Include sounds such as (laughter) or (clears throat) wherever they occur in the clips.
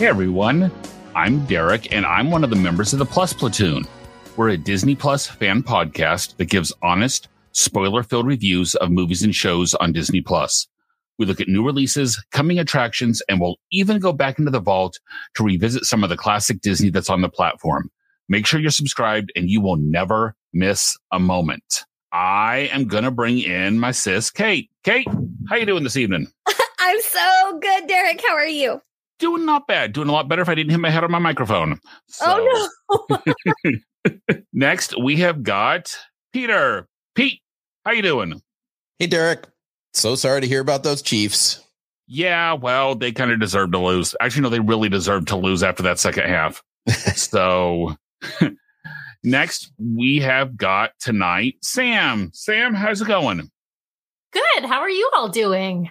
Hey everyone, I'm Derek, and I'm one of the members of the Plus Platoon. We're a Disney Plus fan podcast that gives honest, spoiler filled reviews of movies and shows on Disney Plus. We look at new releases, coming attractions, and we'll even go back into the vault to revisit some of the classic Disney that's on the platform. Make sure you're subscribed and you will never miss a moment. I am going to bring in my sis, Kate. Kate, how you doing this evening? (laughs) I'm so good, Derek. How are you? Doing not bad. Doing a lot better if I didn't hit my head on my microphone. So, Oh no. (laughs) next we have got Peter. Pete, how you doing? Hey, Derek. So sorry to hear about those Chiefs. Yeah, well, they kind of deserve to lose. Actually, no, they really deserve to lose after that second half. (laughs) so (laughs) next we have got tonight Sam. Sam, how's it going? Good. How are you all doing?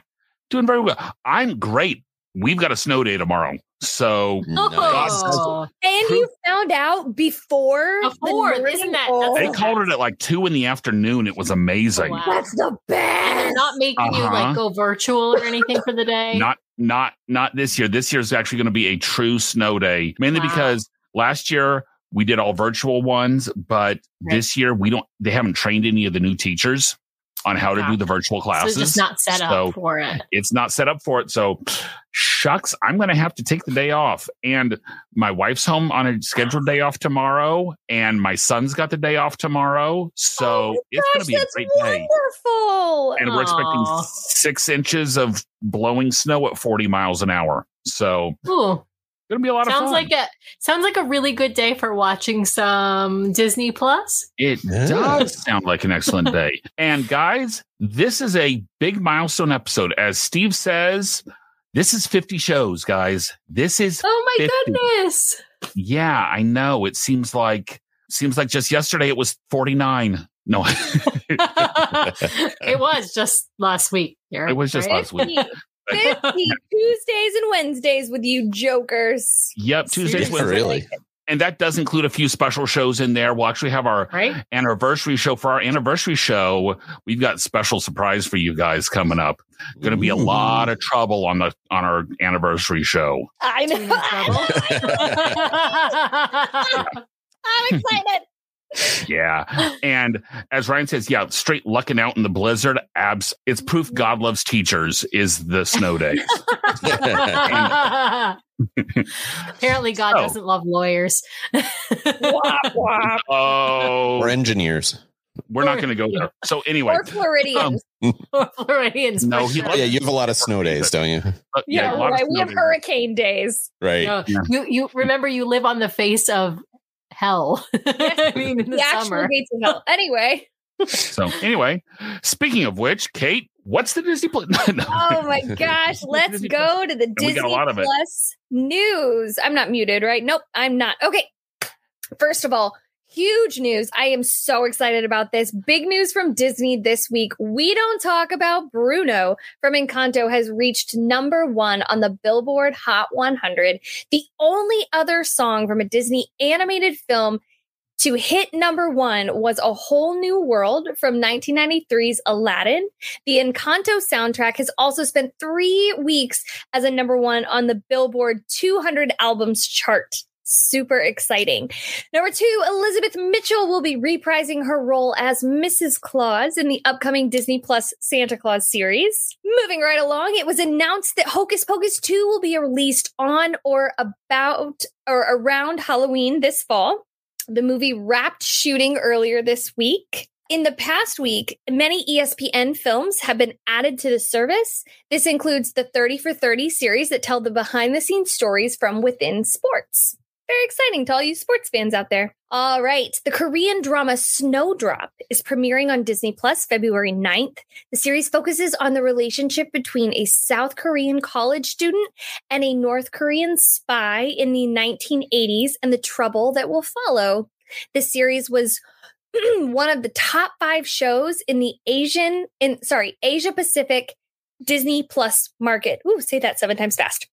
Doing very well. I'm great. We've got a snow day tomorrow. So Oh, And you found out before. the Before, Northern isn't that- Bowl? they that's- called it at like two in the afternoon. It was amazing. Oh, wow. That's the and they're best. not making you Uh-huh. like go virtual or anything for the day. (laughs) not not not this year this year is actually going to be a true snow day mainly Wow. because last year we did all virtual ones but Right. this year we don't they haven't trained any of the new teachers on how to do the virtual so classes it's just not set up So for it. it's not set up for it. So shucks i'm going to have to take the day off. And my wife's home on a scheduled day off tomorrow and my son's got the day off tomorrow. So Oh it's going to be a great day. wonderful. and we're expecting six inches of blowing snow at 40 miles an hour. So Ooh, gonna be a lot of sounds fun. like a sounds like a really good day for watching some Disney Plus. it Yeah. does sound like an excellent (laughs) day. And guys, this is a big milestone episode. As Steve says, this is 50 shows, guys. This is Oh my 50. goodness! yeah, I know. It seems like seems like just yesterday it was 49. No, (laughs) (laughs) it was just last week. Eric, it was just right? last week. 50, 50 (laughs) Tuesdays and Wednesdays with you jokers. Yep, Tuesdays, Seriously. Wednesdays. really? And that does include a few special shows in there. We'll actually have our right. anniversary show. For our anniversary show, we've got special surprise for you guys coming up. Going to be a lot of trouble on the on our anniversary show. I know. (laughs) (laughs) I'm excited. Yeah. And as Ryan says, yeah, straight lucking out in the blizzard. Abs it's proof God loves teachers is the snow days. (laughs) Apparently, God So- doesn't love lawyers. Wop, wop. Oh, Or engineers. we're not going to go there. So anyway, (laughs) Or Floridians. Floridians. No, he sure. loves- Yeah, you have a lot of snow days, don't you? uh, yeah, a lot of right. We have days. hurricane days. Right. No, Yeah. You you remember you live on the face of hell. (laughs) I mean, in the, The actual summer. gates of hell. Anyway. So anyway, speaking of which, Kate, what's the Disney Plus? (laughs) no. Oh my gosh. (laughs) Let's Disney go to the we got a Disney lot of it. Plus news. I'm not muted, right? Nope, I'm not. Okay. First of all, huge news. I am so excited about this. Big news from Disney this week. We don't talk about Bruno from Encanto has reached number one on the Billboard Hot 100. The only other song from a Disney animated film to hit number one was A Whole New World from 1993's Aladdin. The Encanto soundtrack has also spent three weeks as a number one on the Billboard 200 albums chart. Super exciting. Number two, Elizabeth Mitchell will be reprising her role as Mrs. Claus in the upcoming Disney Plus Santa Claus series. Moving right along, it was announced that Hocus Pocus 2 will be released on or about or around Halloween this fall. The movie wrapped shooting earlier this week. In the past week, many ESPN films have been added to the service. This includes the 30 for 30 series that tell the behind the scenes stories from within sports. Very exciting to all you sports fans out there. All right. The Korean drama Snowdrop is premiering on Disney Plus February 9th. The series focuses on the relationship between a South Korean college student and a North Korean spy in the 1980s and the trouble that will follow. The series was (clears throat) one of the top five shows in the Asian, in sorry, Asia Pacific Disney Plus market. Ooh, say that seven times fast.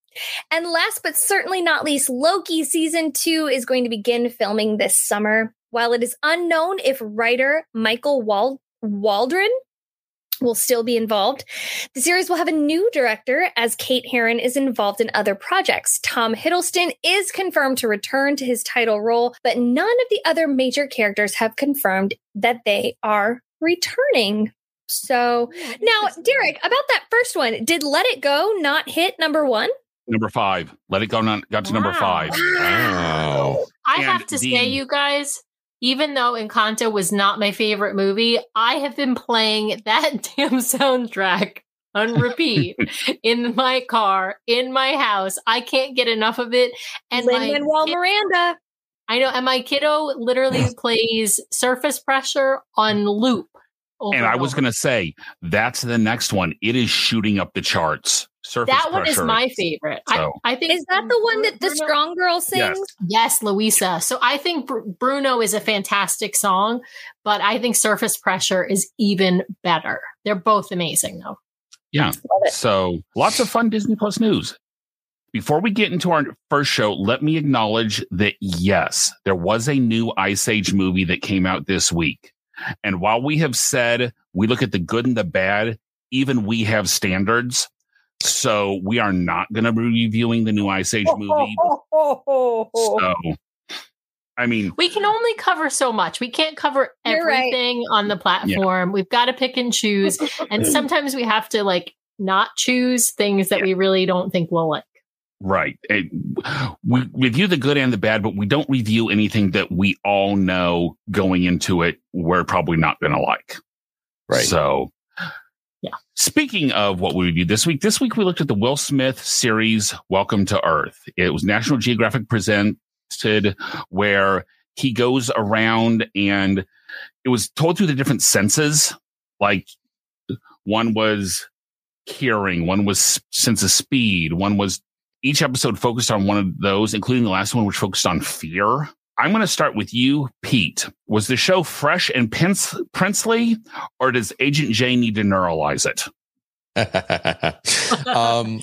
And last but certainly not least, Loki season two is going to begin filming this summer. While it is unknown if writer Michael Wald- Waldron will still be involved, the series will have a new director as Kate Herron is involved in other projects. Tom Hiddleston is confirmed to return to his title role, but none of the other major characters have confirmed that they are returning. So now, Derek, about that first one, did Let It Go not hit number one? Number five. Let it go. Not got to number five. Wow. I And have to the- say, you guys, even though Encanto was not my favorite movie, I have been playing that (laughs) damn soundtrack on repeat (laughs) in my car, in my house. I can't get enough of it. And Lin Manuel kid- Miranda. I know, and my kiddo literally (laughs) plays Surface Pressure on loop. over And I was going to say that's the next one. It is shooting up the charts. Surface That one is my favorite. So- I, I think Is that the one that the Bruno- strong girl sings? Yes. Yes, Louisa. So I think Br- Bruno is a fantastic song, but I think Surface Pressure is even better. They're both amazing, though. Yeah. So lots of fun Disney Plus news. Before we get into our first show, let me acknowledge that yes, there was a new Ice Age movie that came out this week. And while we have said we look at the good and the bad, even we have standards. So we are not going to be reviewing the new Ice Age movie. (laughs) So, I mean, We can only cover so much. We can't cover You're right. everything on the platform. We've got to pick and choose. And (laughs) sometimes we have to like not choose things that we really don't think we'll like. Right. It- we review the good and the bad, but we don't review anything that we all know going into it we're probably not going to like. Right. So, Yeah. Speaking of what we reviewed this week, this week we looked at the Will Smith series, Welcome to Earth. It was National Geographic presented where he goes around and it was told through the different senses. Like one was hearing, one was sense of speed, one was each episode focused on one of those, including the last one, which focused on fear. I'm going to start with you, Pete. Was the show fresh and prince- princely, or does Agent J need to neuralize it? (laughs) um,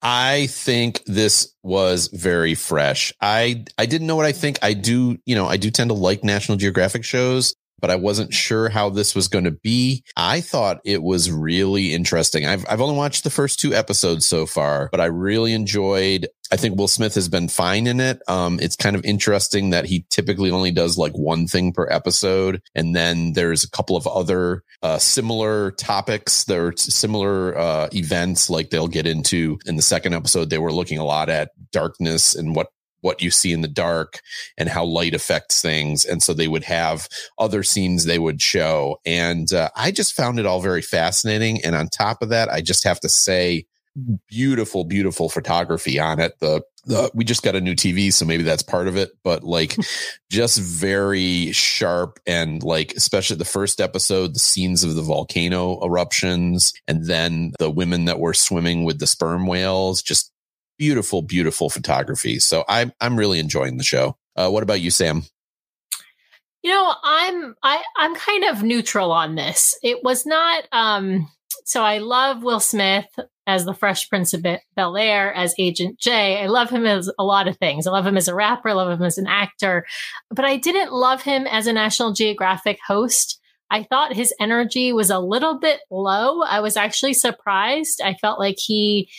I think this was very fresh. I I didn't know what I think. I do, you know, I do tend to like National Geographic shows, but I wasn't sure how this was going to be. I thought it was really interesting. I've I've only watched the first two episodes so far, but I really enjoyed. I think Will Smith has been fine in it. Um, it's kind of interesting that he typically only does like one thing per episode, and then there's a couple of other uh, similar topics. There are similar uh, events, like they'll get into in the second episode. They were looking a lot at darkness and what what you see in the dark and how light affects things. And so they would have other scenes they would show. And uh, I just found it all very fascinating. And on top of that, I just have to say, beautiful, beautiful photography on it. The, the, we just got a new TV, so maybe that's part of it, but like (laughs) just very sharp and like, especially the first episode, the scenes of the volcano eruptions and then the women that were swimming with the sperm whales, just beautiful, beautiful photography. So I'm, I'm really enjoying the show. Uh, what about you, Sam? You know, I'm I I'm kind of neutral on this. It was not um so I love Will Smith as the Fresh Prince of Bel Air as Agent J. I love him as a lot of things. I love him as a rapper, I love him as an actor, but I didn't love him as a National Geographic host. I thought his energy was a little bit low. I was actually surprised. I felt like he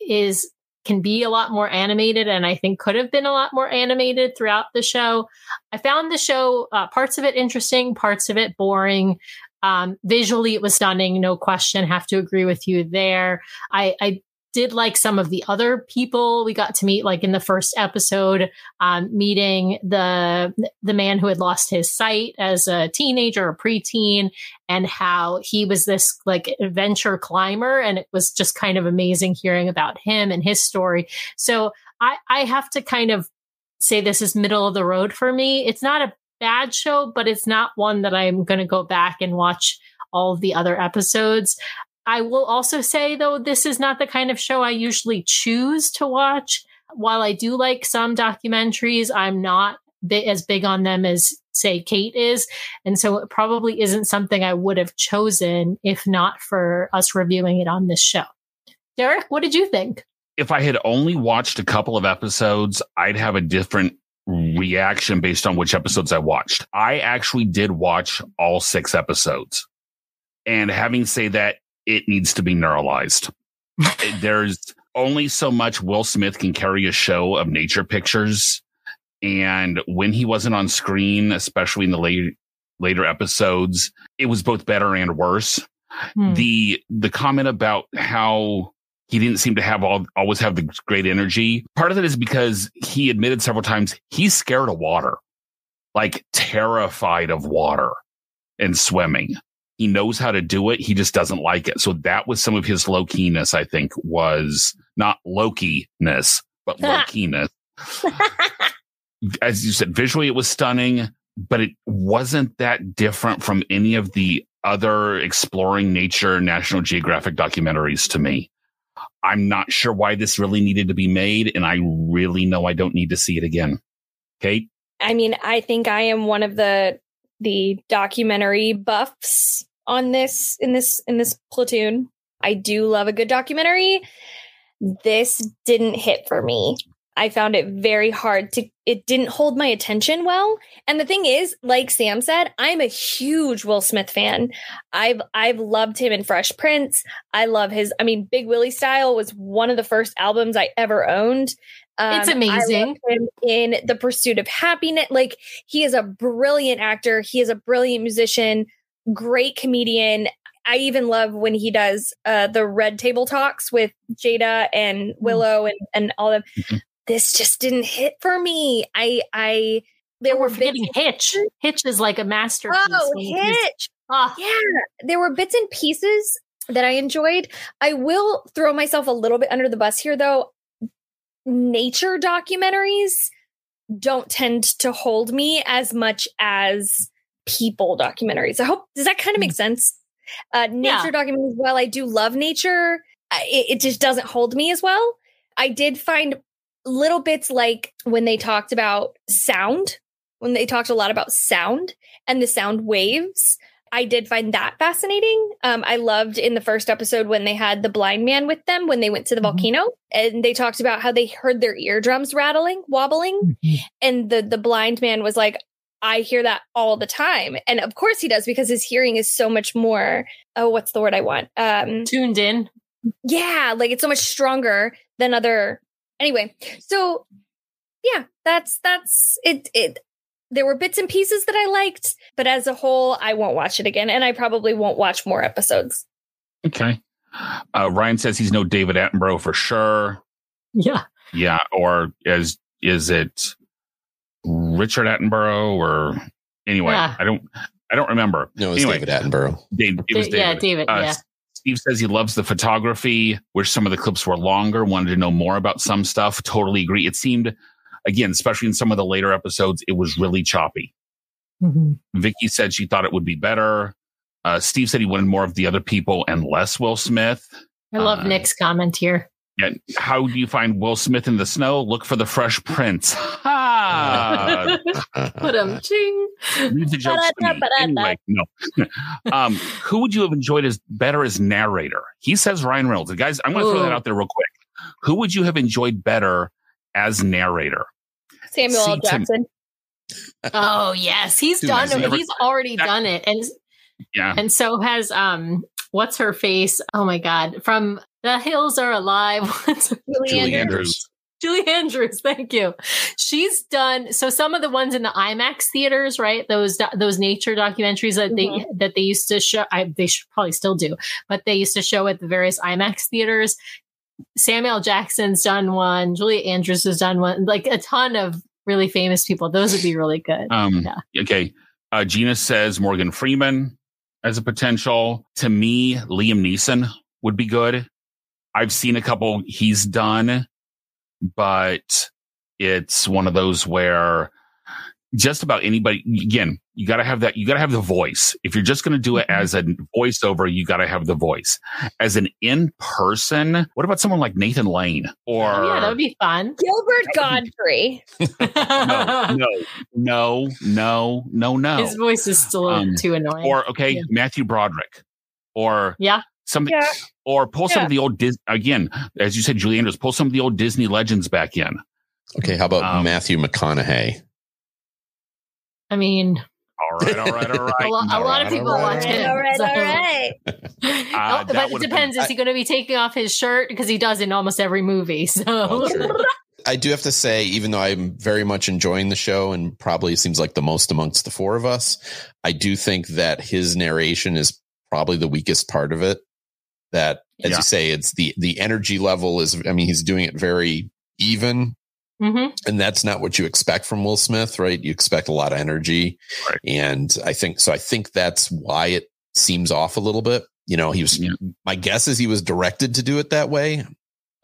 is can be a lot more animated and I think could have been a lot more animated throughout the show. I found the show uh, parts of it interesting, parts of it boring. Um, visually, it was stunning, no question. Have to agree with you there. I, I did like some of the other people we got to meet, like in the first episode, um, meeting the the man who had lost his sight as a teenager or preteen, and how he was this like adventure climber, and it was just kind of amazing hearing about him and his story. So I, I have to kind of say this is middle of the road for me. It's not a bad show, but it's not one that I'm going to go back and watch all the other episodes. I will also say, though, this is not the kind of show I usually choose to watch. While I do like some documentaries, I'm not as big on them as, say, Kate is. And so it probably isn't something I would have chosen if not for us reviewing it on this show. Derek, what did you think? If I had only watched a couple of episodes, I'd have a different reaction based on which episodes I watched. I actually did watch all six episodes. And having said that, it needs to be neuralized. (laughs) There's only so much Will Smith can carry a show of nature pictures. And when he wasn't on screen, especially in the late, later episodes, it was both better and worse. Hmm. The the comment about how he didn't seem to have all always have the great energy. Part of it is because he admitted several times he's scared of water, like terrified of water and swimming. He knows how to do it. He just doesn't like it. So that was some of his low keyness, I think, was not low keyness, but (laughs) low keyness. As you said, visually it was stunning, but it wasn't that different from any of the other exploring nature National Geographic documentaries to me. I'm not sure why this really needed to be made, and I really know I don't need to see it again. Kate? I mean, I think I am one of the the documentary buffs on this in this in this platoon. I do love a good documentary. This didn't hit for me. I found it very hard to it didn't hold my attention well. And the thing is, like Sam said, I'm a huge Will Smith fan. I've I've loved him in Fresh Prince. I love his I mean Big Willie Style was one of the first albums I ever owned. Um, it's amazing. in The Pursuit of Happiness. Like he is a brilliant actor. He is a brilliant musician great comedian. I even love when he does uh, the red table talks with Jada and mm-hmm. Willow and, and all of them. This just didn't hit for me. I I there oh, were forgetting Hitch. Hitch is like a masterpiece. Oh, Hitch. Oh. Yeah, there were bits and pieces that I enjoyed. I will throw myself a little bit under the bus here, though. Nature documentaries don't tend to hold me as much as people documentaries. I hope does that kind of make mm. sense? Uh, nature yeah. documentaries. While I do love nature, it, it just doesn't hold me as well. I did find little bits like when they talked about sound, when they talked a lot about sound and the sound waves. I did find that fascinating. Um, I loved in the first episode when they had the blind man with them when they went to the mm-hmm. volcano, and they talked about how they heard their eardrums rattling, wobbling, mm-hmm. and the the blind man was like, I hear that all the time. And of course he does because his hearing is so much more oh what's the word I want? Um tuned in. Yeah, like it's so much stronger than other Anyway, so yeah, that's that's it it there were bits and pieces that I liked, but as a whole I won't watch it again and I probably won't watch more episodes. Okay. Uh, Ryan says he's no David Attenborough for sure. Yeah. Yeah, or as is it Richard Attenborough or anyway, yeah. I don't I don't remember. No, it's anyway, David Attenborough. Dave, it was David. Yeah, David. Uh, yeah. Steve says he loves the photography. Wish some of the clips were longer. Wanted to know more about some stuff. Totally agree. It seemed, again, especially in some of the later episodes, it was really choppy. Mm-hmm. Vicky said she thought it would be better. Uh, Steve said he wanted more of the other people and less Will Smith. I love uh, Nick's comment here. Yeah. How do you find Will Smith in the snow? Look for the Fresh Prince. (laughs) Ha! (laughs) Put him ching. Leave the jokes anyway, no. (laughs) um, who would you have enjoyed as better as narrator? He says Ryan Reynolds. Guys, I'm going to throw that out there real quick. Who would you have enjoyed better as narrator? Samuel L. Jackson. oh yes, he's Dude, done. it. he's already that, done it, and yeah, and so has um, what's her face? Oh my god, from the hills are alive. (laughs) Julie, Julie Andrews. Andrews. (laughs) Julie Andrews, thank you. She's done so some of the ones in the IMAX theaters, right? Those those nature documentaries that mm-hmm. they that they used to show. I, they should probably still do, but they used to show at the various IMAX theaters. Samuel Jackson's done one. Julie Andrews has done one. Like a ton of really famous people. Those would be really good. Um, yeah. Okay. Uh, Gina says Morgan Freeman as a potential. To me, Liam Neeson would be good. I've seen a couple he's done, but It's one of those where just about anybody, again, you got to have that, you got to have the voice. If you're just going to do it Mhm. as a voiceover, you got to have the voice. As an in person, what about someone like Nathan Lane or Oh, yeah, that would be fun. Gilbert Gottfried. no, no, no, no, no, no. His voice is still Um, too annoying. Or okay, Yeah. Matthew Broderick, or yeah, something, Yeah. or pull some of the old Dis- again, as you said, Julie Andrews, pull some of the old Disney legends back in. Okay, how about Um, Matthew McConaughey? I mean, All right, all right, all (laughs) right. a, lo- a all lot of people all watch right. him. all right, so- all right. (laughs) Uh, Oh, that but it depends. been- is he going to be taking off his shirt because he does in almost every movie? So Oh. (laughs) I do have to say, even though I'm very much enjoying the show and probably seems like the most amongst the four of us, I do think that his narration is probably the weakest part of it. That, as Yeah. you say, it's the the energy level is. I mean, he's doing it very even, Mhm. and that's not what you expect from Will Smith, right? You expect a lot of energy, Right. and I think so. I think that's why it seems off a little bit. You know, he was. Yeah. My guess is he was directed to do it that way.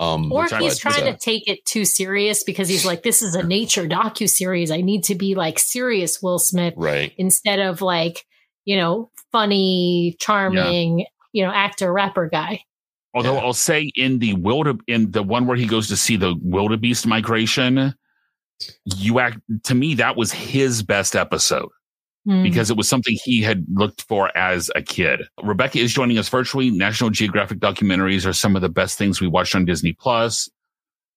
Um, or Which I- he's trying uh, to take it too serious because he's like, this is a nature docu series. I need to be like serious Will Smith right. instead of like, you know, funny, charming, you know, actor rapper guy. Although Yeah. I'll say in the wilde in the one where he goes to see the wildebeest migration, you act to me that was his best episode Hmm. because it was something he had looked for as a kid. Rebecca is joining us virtually. National Geographic documentaries are some of the best things we watched on Disney Plus.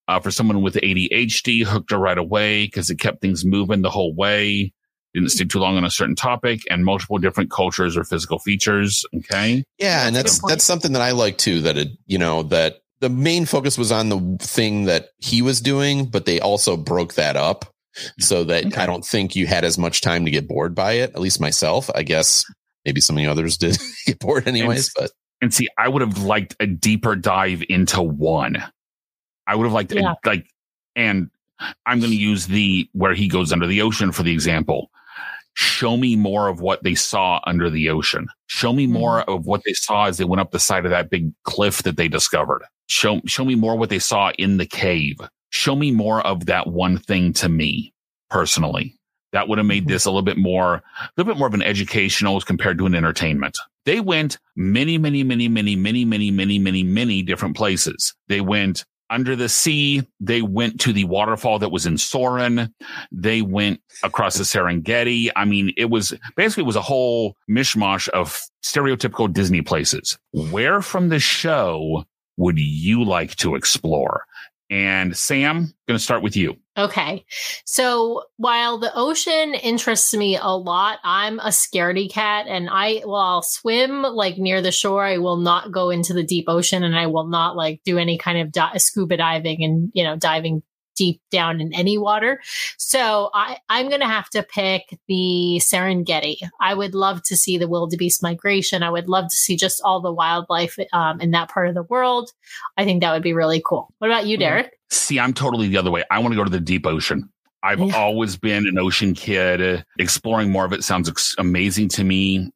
Uh, for someone with ADHD, hooked her right away because it kept things moving the whole way. Didn't stay too long on a certain topic and multiple different cultures or physical features. Okay. Yeah, and That's that's good point. that's something that I like too. That it, you know, that the main focus was on the thing that he was doing, but they also broke that up so that Okay. I don't think you had as much time to get bored by it. At least myself, I guess. Maybe some of the others did (laughs) get bored anyways, but And see, I would have liked a deeper dive into one. I would have liked Yeah. a, like, and I'm going to use the where he goes under the ocean for the example. Show me more of what they saw under the ocean. Show me more of what they saw as they went up the side of that big cliff that they discovered. Show, show me more what they saw in the cave. Show me more of that one thing to me personally. That would have made Mhm. this a little bit more, a little bit more of an educational as compared to an entertainment. They went many, many, many, many, many, many, many, many, many different places. They went under the sea. They went to the waterfall that was in Soren. They went across the Serengeti. I mean, it was basically it was a whole mishmash of stereotypical Disney places. Where from the show would you like to explore? And Sam, going to start with you. Okay. So while the ocean interests me a lot, I'm a scaredy cat and I, well, I'll swim like near the shore. I will not go into the deep ocean and I will not like do any kind of di- scuba diving and, you know, diving deep down in any water. So I, I'm going to have to pick the Serengeti. I would love to see the wildebeest migration. I would love to see just all the wildlife um, in that part of the world. I think that would be really cool. What about you, Mhm. Derek? See, I'm totally the other way. I want to go to the deep ocean. I've Yeah. always been an ocean kid. Exploring more of it sounds ex- amazing to me.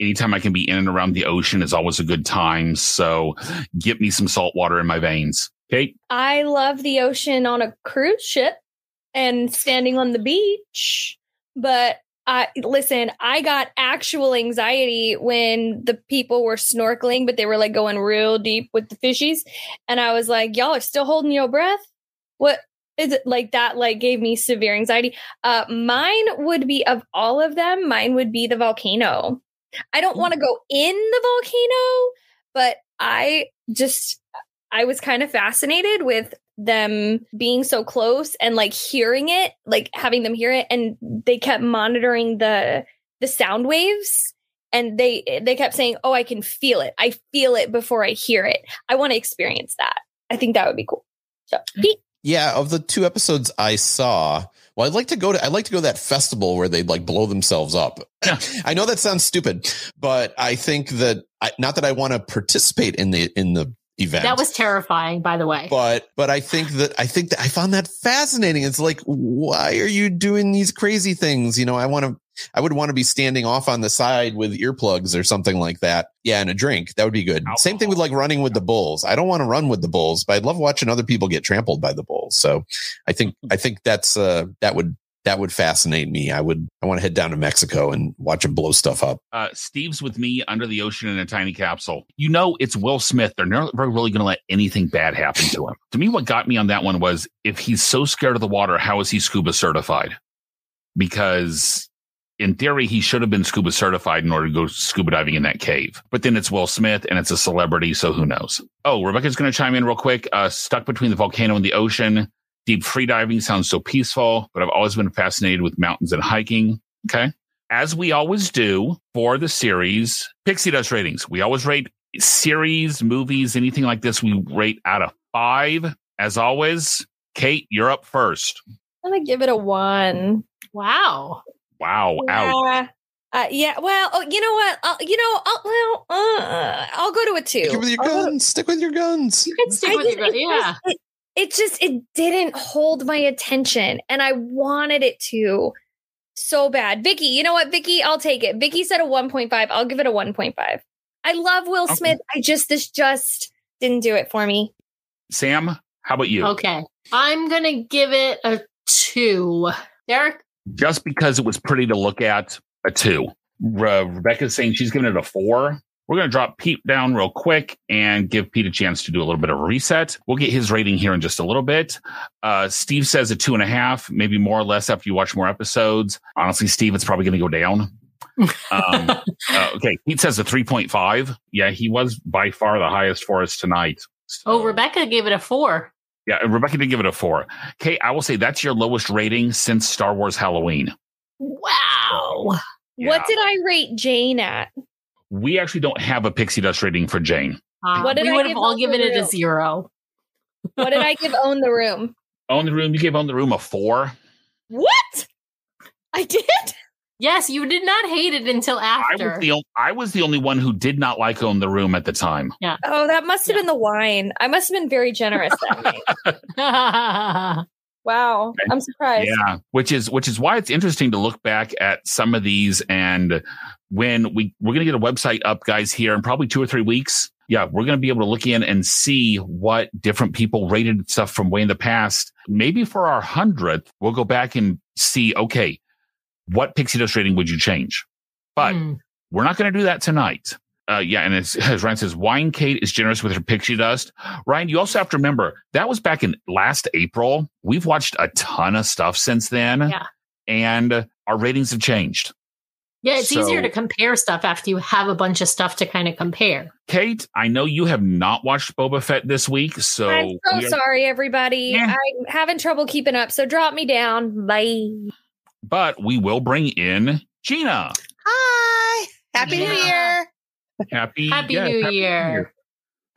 Anytime I can be in and around the ocean is always a good time. So get me some salt water in my veins. Kate? I love the ocean on a cruise ship and standing on the beach. But I listen, I got actual anxiety when the people were snorkeling, but they were like going real deep with the fishies. And I was like, y'all are still holding your breath? What is it like that? Like gave me severe anxiety. Uh mine would be of all of them, mine would be the volcano. I don't want to go in the volcano, but I just I was kind of fascinated with them being so close and like hearing it, like having them hear it and they kept monitoring the the sound waves and they they kept saying, "Oh, I can feel it. I feel it before I hear it. I want to experience that." I think that would be cool. So, mm. Pete, yeah, of the two episodes I saw, well, I'd like to go to I'd like to go to that festival where they like blow themselves up. Yeah. (laughs) I know that sounds stupid, but I think that I, not that I want to participate in the in the event. That was terrifying, by the way. but but I think that I think that I found that fascinating. It's like, why are you doing these crazy things? You know, I want to I would want to be standing off on the side with earplugs or something like that. Yeah, and a drink. That would be good. Same thing with like running with the bulls. I don't want to run with the bulls, but I'd love watching other people get trampled by the bulls. So I think I think that's uh that would that would fascinate me. I would I want to head down to Mexico and watch them blow stuff up. Uh, Steve's with me under the ocean in a tiny capsule. You know, it's Will Smith. They're never really going to let anything bad happen to him. To me, what got me on that one was if he's so scared of the water, how is he scuba certified? Because in theory, he should have been scuba certified in order to go scuba diving in that cave. But then it's Will Smith and it's a celebrity, so who knows? Oh, Rebecca's going to chime in real quick. Uh, stuck between the volcano and the ocean. Deep free diving sounds so peaceful, but I've always been fascinated with mountains and hiking. Okay. As we always do for the series, Pixie Dust ratings. We always rate series, movies, anything like this. We rate out of five. As always, Kate, you're up first. I'm gonna give it a one. Wow. Wow. Out. Yeah. Uh, yeah. Well, oh, you know what? I'll, you know, I'll, well, uh, I'll go to a two. Stick with your I'll go to- guns. Stick with your guns. You can stick I with your it yeah. It, it just it didn't hold my attention, and I wanted it to so bad. Vicky, you know what, Vicky? I'll take it. Vicky said a one point five. I'll give it a one point five. I love Will Okay. Smith. I just this just didn't do it for me. Sam, how about you? Okay. I'm gonna give it a two. Derek? Just because it was pretty to look at, a two. Re- Rebecca's saying she's giving it a four. We're going to drop Pete down real quick and give Pete a chance to do a little bit of a reset. We'll get his rating here in just a little bit. Uh, Steve says a two and a half, maybe more or less after you watch more episodes. Honestly, Steve, it's probably going to go down. Um, (laughs) uh, okay, Pete says a 3.5. Yeah, he was by far the highest for us tonight. Oh, Rebecca gave it a four. Yeah, Rebecca did give it a four. Okay, I will say that's your lowest rating since Star Wars Halloween. Wow. Yeah. What did I rate Jane at? We actually don't have a pixie dust rating for Jane. Uh, What did we I would give have all Own the given it a Room? zero. What did I give Own the Room? (laughs) Own the room, you gave Own the Room a four. What? I did? Yes, you did not hate it until after. I after. was the only, I was the only one who did not like Own the Room at the time. Yeah. Oh, that must have been the wine. I must have been very generous that (laughs) night. (laughs) Wow. I'm surprised. Yeah, which is which is why it's interesting to look back at some of these and when we we're going to get a website up guys here in probably 2 or 3 weeks. Yeah, we're going to be able to look in and see what different people rated stuff from way in the past. Maybe for our 100th, we'll go back and see okay, what pixie dust rating would you change? But Hmm. we're not going to do that tonight. Uh, yeah, and as, as Ryan says, Wine Kate is generous with her pixie dust. Ryan, you also have to remember that was back in last April. We've watched a ton of stuff since then, Yeah. and our ratings have changed. Yeah, it's easier to compare stuff after you have a bunch of stuff to kind of compare. Kate, I know you have not watched Boba Fett this week, so I'm so are- sorry, everybody. Yeah. I'm having trouble keeping up. So drop me down. Bye. but we will bring in Gina. Hi. Happy New Year. Happy Happy yeah, New Happy Year.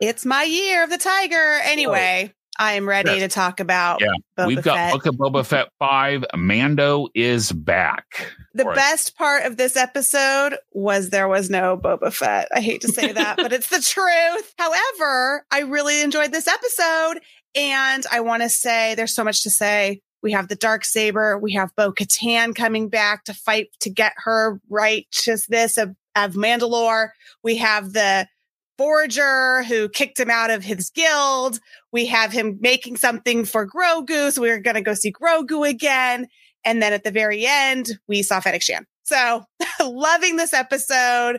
It's my year of the tiger. Anyway, I am ready Yes. to talk about Yeah, Boba We've got Fett. Book of Boba Fett five. Mando is back. The us. best part of this episode was there was no Boba Fett. I hate to say that, but it's the (laughs) truth. However, I really enjoyed this episode. And I want to say there's so much to say. We have the dark saber. We have Bo Katan coming back to fight to get her righteousness of, of Mandalore. We have the forager who kicked him out of his guild. We have him making something for Grogu. So we're going to go see Grogu again. And then at the very end, we saw Fennec Shand. So (laughs) loving this episode.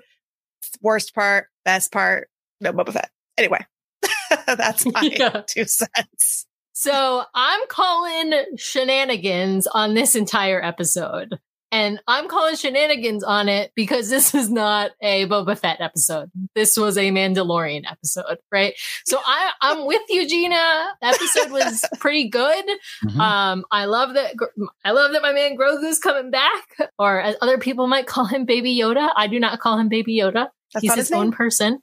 Worst part, best part, no Boba Fett. Anyway, (laughs) that's (laughs) my Yeah. two cents. So I'm calling shenanigans on this entire episode. And I'm calling shenanigans on it because this is not a Boba Fett episode. This was a Mandalorian episode, right? So I, I'm with you, Gina. The episode was (laughs) pretty good. Mhm. Um, I love that. I love that my man Grogu's coming back, or as other people might call him Baby Yoda. I do not call him Baby Yoda. That's He's his own name. person,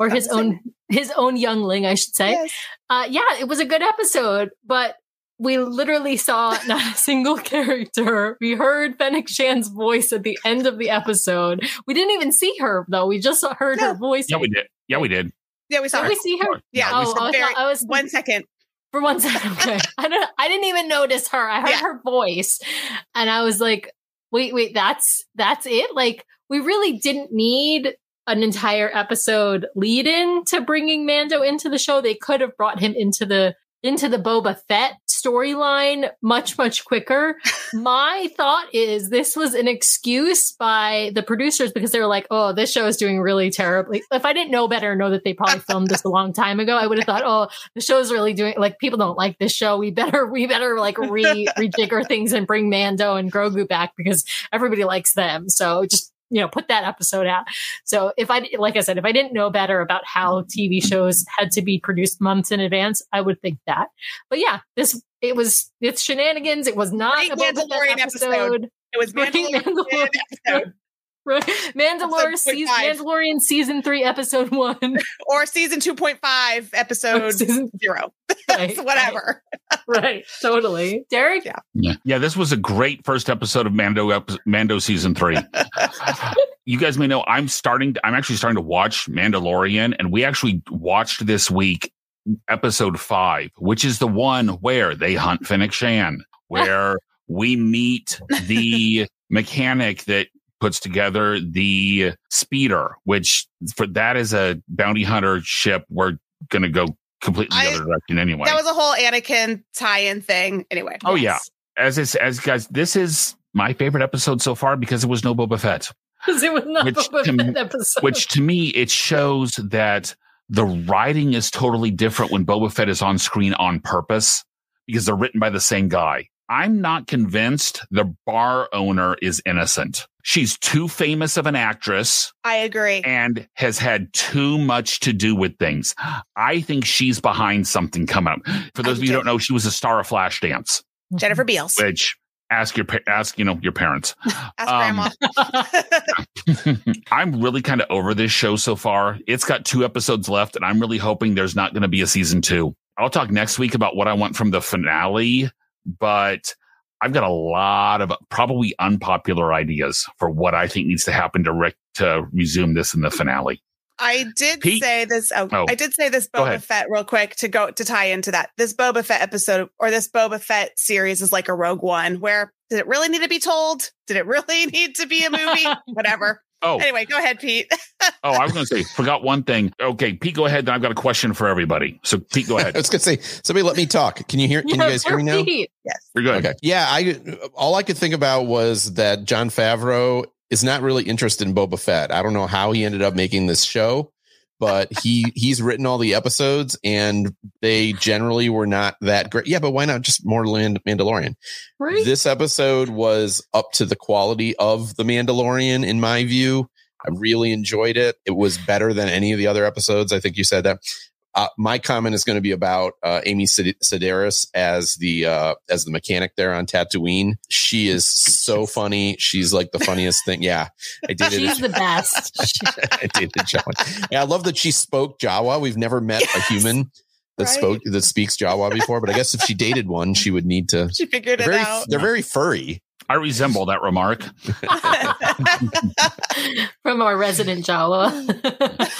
or his his own his own youngling, I should say. Yes. Uh, yeah, it was a good episode, but we literally saw (laughs) not a single character. We heard Fennec Shand's voice at the end of the episode. We didn't even see her though. We just saw- heard her voice. yeah, we did. Yeah, we did. Yeah, we saw Did her. we see her? Yeah, Oh, we saw I, very- thought- I was one second. for one second. Okay, (laughs) I don't. I didn't even notice her. I heard Yeah. her voice, and I was like, wait, wait, that's that's it? Like we really didn't need an entire episode lead in to bringing Mando into the show. They could have brought him into the into the Boba Fett storyline much, much quicker. (laughs) My thought is this was an excuse by the producers because they were like, oh, this show is doing really terribly. If I didn't know better, know that they probably filmed this a long time ago, I would have thought, oh, the show is really doing like people don't like this show. We better, we better like re rejigger things and bring Mando and Grogu back because everybody likes them. So just you know, put that episode out. So if I, like I said, if I didn't know better about how TV shows had to be produced months in advance, I would think that. But yeah, this, it was, it's shenanigans. It was not a Mandalorian episode. episode. It was Mandalorian, Mandalorian episode. (laughs) Right. Mandalorian season, Mandalorian season three, episode one. (laughs) or season 2.5, episode (laughs) Season- (laughs) zero. right, Whatever. Right. Totally. Derek? Yeah. Yeah, yeah. This was a great first episode of Mando epi- Mando season three. you guys may know I'm starting. To, I'm actually starting to watch Mandalorian, and we actually watched this week episode five, which is the one where they hunt Fennec Shand, where we meet the mechanic that puts together the speeder, which for that is a bounty hunter ship. We're going to go completely the other direction anyway. That was a whole Anakin tie-in thing. Anyway. Oh, yeah. As it's, as guys, this is my favorite episode so far because it was no Boba Fett, (laughs) Because it was not Which Boba to me- Fett episode. which to me it shows that the writing is totally different when Boba Fett is on screen on purpose because they're written by the same guy. I'm not convinced the bar owner is innocent. She's too famous of an actress I agree. and has had too much to do with things. I think she's behind something coming up. For those of you who don't know, she was a star of Flashdance, Jennifer Beals. which ask your ask you know your parents. (laughs) Ask um, grandma. (laughs) I'm really kind of over this show so far. It's got two episodes left, and I'm really hoping there's not going to be a season two. I'll talk next week about what I want from the finale, but I've got a lot of probably unpopular ideas for what I think needs to happen to Rick to resume this in the finale. I did Pete? say this. Oh, Oh. I did say this Boba. Fett real quick to go to tie into that. This Boba Fett episode or this Boba Fett series is like a Rogue One. Where did it really need to be told? Did it really (laughs) need to be a movie? (laughs) Whatever. Oh, Anyway, go ahead, Pete. (laughs) oh, I was going to say, forgot one thing. Okay, Pete, go ahead. Then I've got a question for everybody. So, Pete, go (laughs) I ahead. was gonna say, somebody let me talk. Can you hear? Can you guys hear me now? Pete. You're good. Okay. Yeah, I all I could think about was that Jon Favreau is not really interested in Boba Fett. I don't know how he ended up making this show, but (laughs) he he's written all the episodes and they generally were not that great. Yeah, but why not just more Land- Mandalorian? Right? This episode was up to the quality of the Mandalorian in my view. I really enjoyed it. It was better than any of the other episodes. I think you said that. Uh, my comment is going to be about uh, Amy Sed- Sedaris as the uh, as the mechanic there on Tatooine. She is so (laughs) funny. She's like the funniest thing. Yeah, I dated. She's the best. (laughs) I dated Jawa. Yeah, I love that she spoke Jawa. We've never met a human that Right. spoke that speaks Jawa before, but I guess if she dated one, she would need to. she figured it very, out. they're very furry. I resemble that remark. (laughs) From our resident Jawa.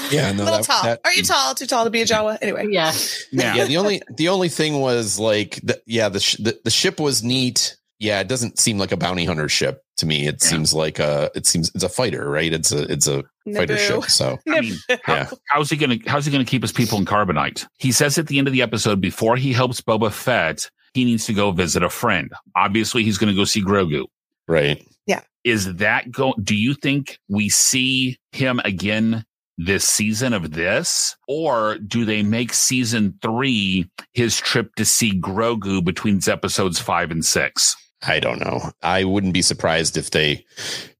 (laughs) Yeah, a no, little that- tall. that- Are you tall? Too tall to be a Jawa? Anyway. yeah. Yeah. yeah the only the only thing was like the, yeah the, sh- the the ship was neat yeah it doesn't seem like a bounty hunter ship to me it Yeah. seems like a it seems it's a fighter right it's a it's a fighter ship so I mean, (laughs) how, Yeah. how's he gonna how's he gonna keep his people in carbonite? He says at the end of the episode before he helps Boba Fett, he needs to go visit a friend. Obviously, he's gonna go see Grogu. right Yeah. Is that go? Do you think we see him again this season of this, or do they make season three his trip to see Grogu between episodes five and six? i don't know i wouldn't be surprised if they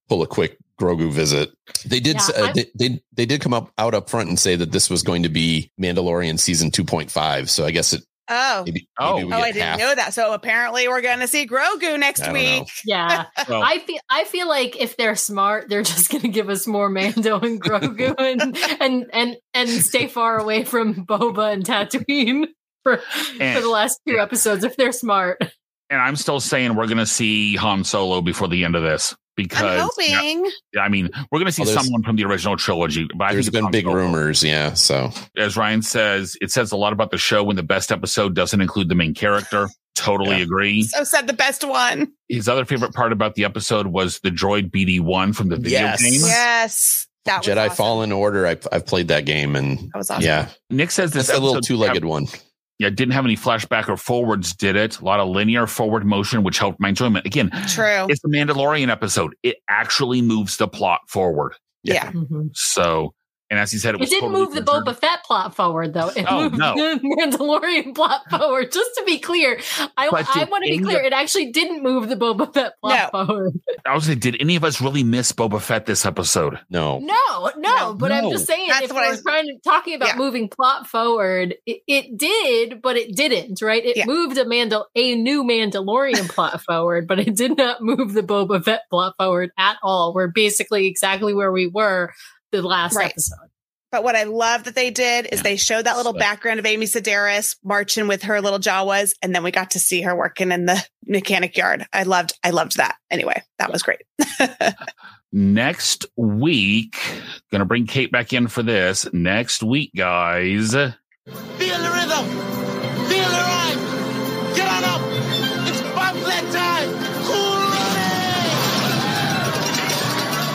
pull a quick grogu visit they did Yeah, uh, they, they they did come up out up front and say that this was going to be mandalorian season 2.5 so i guess it Oh. maybe, Oh. maybe we Oh, I didn't half. know that. So apparently we're going to see Grogu next week. know. Yeah. (laughs) Well, I feel I feel like if they're smart, they're just (laughs) gonna give us more Mando and Grogu (laughs) and and and, and stay far away from Boba and Tatooine for And- for the last two episodes if they're smart. and I'm still saying we're gonna see Han Solo before the end of this I'm because hoping. I mean, we're going to see there's- someone from the original trilogy, but I there's think been big Han rumors yeah so As Ryan says, it says a lot about the show when the best episode doesn't include the main character. Totally Yeah. agree. So said the best one. His other favorite part about the episode was the droid BD1 from the video Yes. game. Yes. That Jedi awesome. Fallen Order. I've, I've played that game and That was awesome. yeah, Nick says this it's a little two legged one. Yeah, didn't have any flashback or forwards, did it? A lot of linear forward motion, which helped my enjoyment. Again, True. it's the Mandalorian episode. It actually moves the plot forward. yeah. Mhm. So, and as he said, it It was didn't totally move the deserved. Boba Fett plot forward, though. It Oh, moved no. the (laughs) Mandalorian plot forward. Just to be clear, I, I want to be clear. of- It actually didn't move the Boba Fett plot forward. I was like, did any of us really miss Boba Fett this episode? No, No, no, No. but I'm just saying, That's if what we're I- trying to talking about Yeah. moving plot forward, it, it did, but it didn't, right? It Yeah. moved a Mandal a new Mandalorian plot (laughs) forward, but it did not move the Boba Fett plot forward at all. We're basically exactly where we were the last Right. episode. But what I love that they did is Yeah. they showed that little So- background of Amy Sedaris marching with her little Jawas, and then we got to see her working in the (laughs) mechanic yard. I loved, I loved that. Anyway, that was great. (laughs) Next week, gonna bring Kate back in for this. Next week, guys, Feel the rhythm. Feel the rhyme. Get on up. It's bobsled time. Cool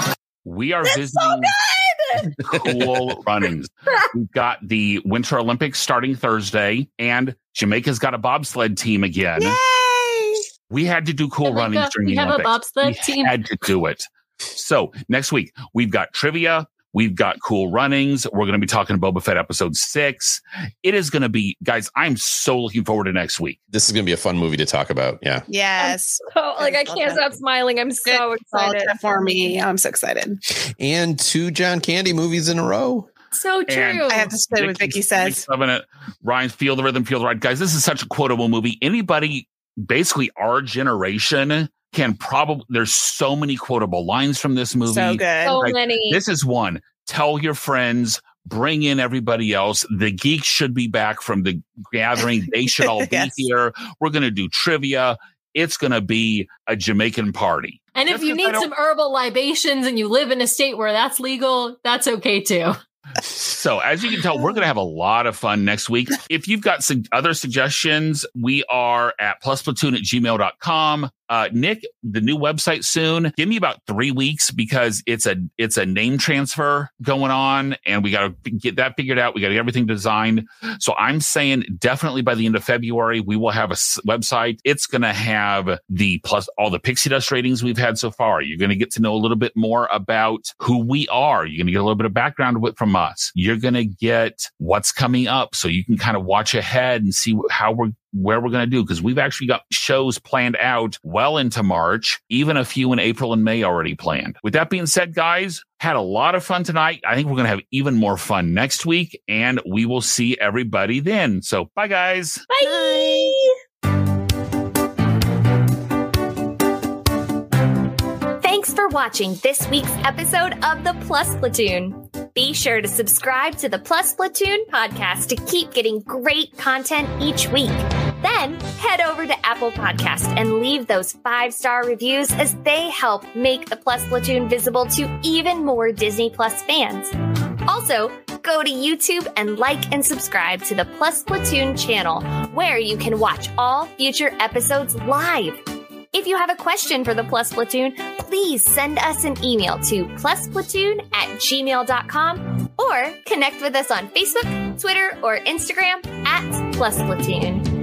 running. we are visiting cool (laughs) runnings. We've got the Winter Olympics starting Thursday, and Jamaica's got a bobsled team again. Yay! We had to do cool Jamaica, runnings during we the have a bobsled we team. had to do it. So next week we've got trivia. We've got cool runnings. We're going to be talking Boba Fett episode six. It is going to be, guys. I'm so looking forward to next week. this is going to be a fun movie to talk about. Yeah. Yes. So, like, I love can't that. stop smiling. I'm so Good excited. call for me. I'm so excited. And two John Candy movies in a row. So true. And I have to say what Vicky says. Loving it. Ryan, feel the rhythm, feel the ride. Guys, this is such a quotable movie. Anybody, basically our generation, can probably, there's so many quotable lines from this movie. So good. so like, many. This is one. Tell your friends, bring in everybody else. The geeks should be back from the gathering. (laughs) They should all be Yes. here. We're going to do trivia. It's going to be a Jamaican party. And if Just you 'cause I need some herbal libations and you live in a state where that's legal, that's okay too. So, as you can tell, we're going to have a lot of fun next week. If you've got some other suggestions, we are at plusplatoon at gmail.com. Uh, Nick, the new website soon. Give me about three weeks because it's a it's a name transfer going on, and we got to get that figured out. We got everything designed. So I'm saying definitely by the end of February we will have a website. It's going to have the plus all the pixie dust ratings we've had so far. You're going to get to know a little bit more about who we are. You're going to get a little bit of background from us. You're going to get what's coming up, so you can kind of watch ahead and see how we're where we're going to do because we've actually got shows planned out well into March, even a few in April and May already planned. With that being said, guys, had a lot of fun tonight. I think we're going to have even more fun next week, and we will see everybody then. So, bye, guys. Bye. Thanks for watching this week's episode of the Plus Platoon. Be sure to subscribe to the Plus Platoon podcast to keep getting great content each week. Then head over to Apple Podcast and leave those five star reviews as they help make the Plus Platoon visible to even more Disney Plus fans. Also, go to YouTube and like and subscribe to the Plus Platoon channel, where you can watch all future episodes live. If you have a question for the Plus Platoon, please send us an email to plusplatoon at gmail.com or connect with us on Facebook, Twitter, or Instagram at Plus Platoon.